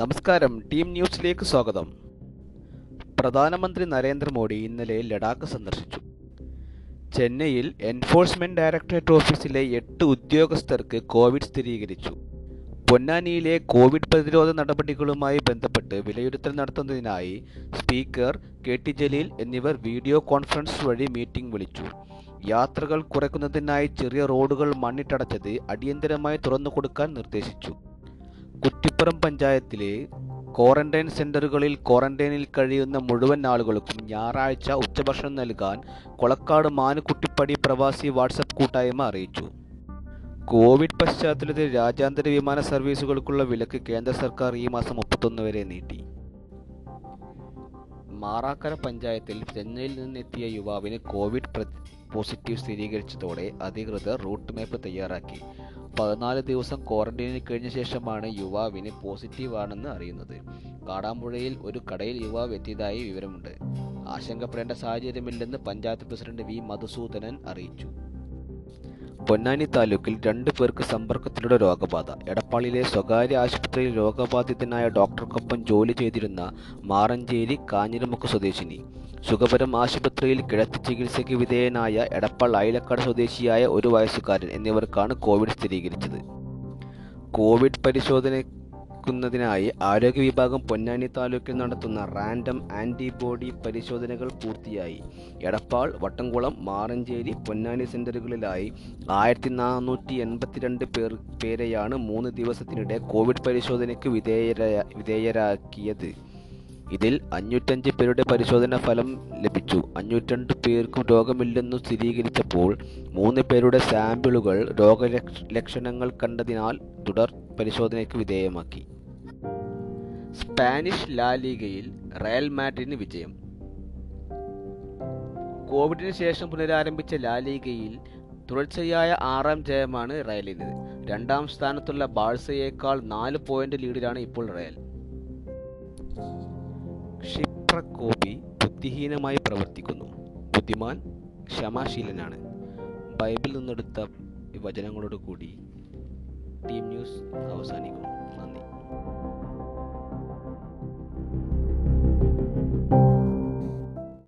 നമസ്കാരം ടീം ന്യൂസിലേക്ക് സ്വാഗതം. പ്രധാനമന്ത്രി നരേന്ദ്രമോദി ഇന്നലെ ലഡാക്ക് സന്ദർശിച്ചു. ചെന്നൈയിൽ എൻഫോഴ്സ്മെന്റ് ഡയറക്ടറേറ്റ് ഓഫീസിലെ എട്ട് ഉദ്യോഗസ്ഥർക്ക് കോവിഡ് സ്ഥിരീകരിച്ചു. പൊന്നാനിയിലെ കോവിഡ് പ്രതിരോധ നടപടികളുമായി ബന്ധപ്പെട്ട് വിലയിരുത്തൽ നടത്തുന്നതിനായി സ്പീക്കർ കെ ടി ജലീൽ എന്നിവർ വീഡിയോ കോൺഫറൻസ് വഴി മീറ്റിംഗ് വിളിച്ചു. യാത്രകൾ കുറയ്ക്കുന്നതിനായി ചെറിയ റോഡുകൾ മണ്ണിട്ടടച്ചത് അടിയന്തരമായി തുറന്നു കൊടുക്കാൻ നിർദ്ദേശിച്ചു. കുറ്റിപ്പുറം പഞ്ചായത്തിലെ ക്വാറന്റൈൻ സെന്ററുകളിൽ ക്വാറന്റൈനിൽ കഴിയുന്ന മുഴുവൻ ആളുകൾക്കും ഞായറാഴ്ച ഉച്ചഭക്ഷണം നൽകാൻ കൊളക്കാട് മാനുകുട്ടിപ്പടി പ്രവാസി വാട്സപ്പ് കൂട്ടായ്മ അറിയിച്ചു. കോവിഡ് പശ്ചാത്തലത്തിൽ രാജ്യാന്തര വിമാന സർവീസുകൾക്കുള്ള വിലക്ക് കേന്ദ്ര സർക്കാർ ഈ മാസം മുപ്പത്തൊന്ന് വരെ നീട്ടി. മാറാക്കര പഞ്ചായത്തിൽ ചെന്നൈയിൽ നിന്നെത്തിയ യുവാവിന് കോവിഡ് പോസിറ്റീവ് സ്ഥിരീകരിച്ചതോടെ അധികൃതർ റൂട്ട് മാപ്പ് തയ്യാറാക്കി. പതിനാല് ദിവസം ക്വാറന്റൈനിൽ കഴിഞ്ഞ ശേഷമാണ് യുവാവിന് പോസിറ്റീവ് ആണെന്ന് അറിയുന്നത്. കാടാമ്പുഴയിൽ ഒരു കടയിൽ യുവാവ് എത്തിയതായി വിവരമുണ്ട്. ആശങ്കപ്പെടേണ്ട സാഹചര്യമില്ലെന്ന് പഞ്ചായത്ത് പ്രസിഡന്റ് വി. മധുസൂദനൻ അറിയിച്ചു. പൊന്നാനി താലൂക്കിൽ രണ്ടു പേർക്ക് സമ്പർക്കത്തിലൂടെ രോഗബാധ. എടപ്പാളിലെ സ്വകാര്യ ആശുപത്രിയിൽ രോഗബാധിതനായ ഡോക്ടർക്കൊപ്പം ജോലി ചെയ്തിരുന്ന മാറഞ്ചേരി കാഞ്ഞിരമുക്ക് സ്വദേശിനി. സുഖപരം ആശുപത്രിയിൽ കിടത്തി ചികിത്സയ്ക്ക് വിധേയനായ എടപ്പാൾ അയിലക്കാട് സ്വദേശിയായ ഒരു വയസ്സുകാരൻ എന്നിവർക്കാണ് കോവിഡ് സ്ഥിരീകരിച്ചത്. കോവിഡ് പരിശോധനയ്ക്കുന്നതിനായി ആരോഗ്യ വിഭാഗം പൊന്നാനി താലൂക്കിൽ നടത്തുന്ന റാൻഡം ആന്റിബോഡി പരിശോധനകൾ പൂർത്തിയായി. എടപ്പാൾ വട്ടംകുളം മാറഞ്ചേരി പൊന്നാനി സെന്ററുകളിലായി ആയിരത്തി നാനൂറ്റി എൺപത്തിരണ്ട് പേർ പേരെയാണ് മൂന്ന് ദിവസത്തിനിടെ കോവിഡ് പരിശോധനയ്ക്ക് വിധേയരാ വിധേയരാക്കിയത്. ഇതിൽ അഞ്ഞൂറ്റഞ്ച് പേരുടെ പരിശോധന ഫലം ലഭിച്ചു. അഞ്ഞൂറ്റണ്ട് പേർക്കും രോഗമില്ലെന്നു സ്ഥിരീകരിച്ചപ്പോൾ മൂന്ന് പേരുടെ സാമ്പിളുകൾ രോഗലക്ഷണങ്ങൾ കണ്ടതിനാൽ തുടർ പരിശോധനയ്ക്ക് വിധേയമാക്കി. സ്പാനിഷ് ലാലിഗയിൽ റയൽ മാഡ്രിഡിന് വിജയം. കോവിഡിന് ശേഷം പുനരാരംഭിച്ച ലാലിഗയിൽ തുടർച്ചയായ ആറാം ജയമാണ് റയലിന്. രണ്ടാം സ്ഥാനത്തുള്ള ബാഴ്സയേക്കാൾ നാല് പോയിന്റ് ലീഡിലാണ് ഇപ്പോൾ റയൽ. ക്ഷിപ്രകോപി ബുദ്ധിഹീനമായി പ്രവർത്തിക്കുന്നു. ബുദ്ധിമാൻ ക്ഷമാശീലനാണ്. ബൈബിളിൽ നിന്നെടുത്ത വചനങ്ങളോട് കൂടി ടീം ന്യൂസ് അവസാനിക്കുന്നു. നന്ദി.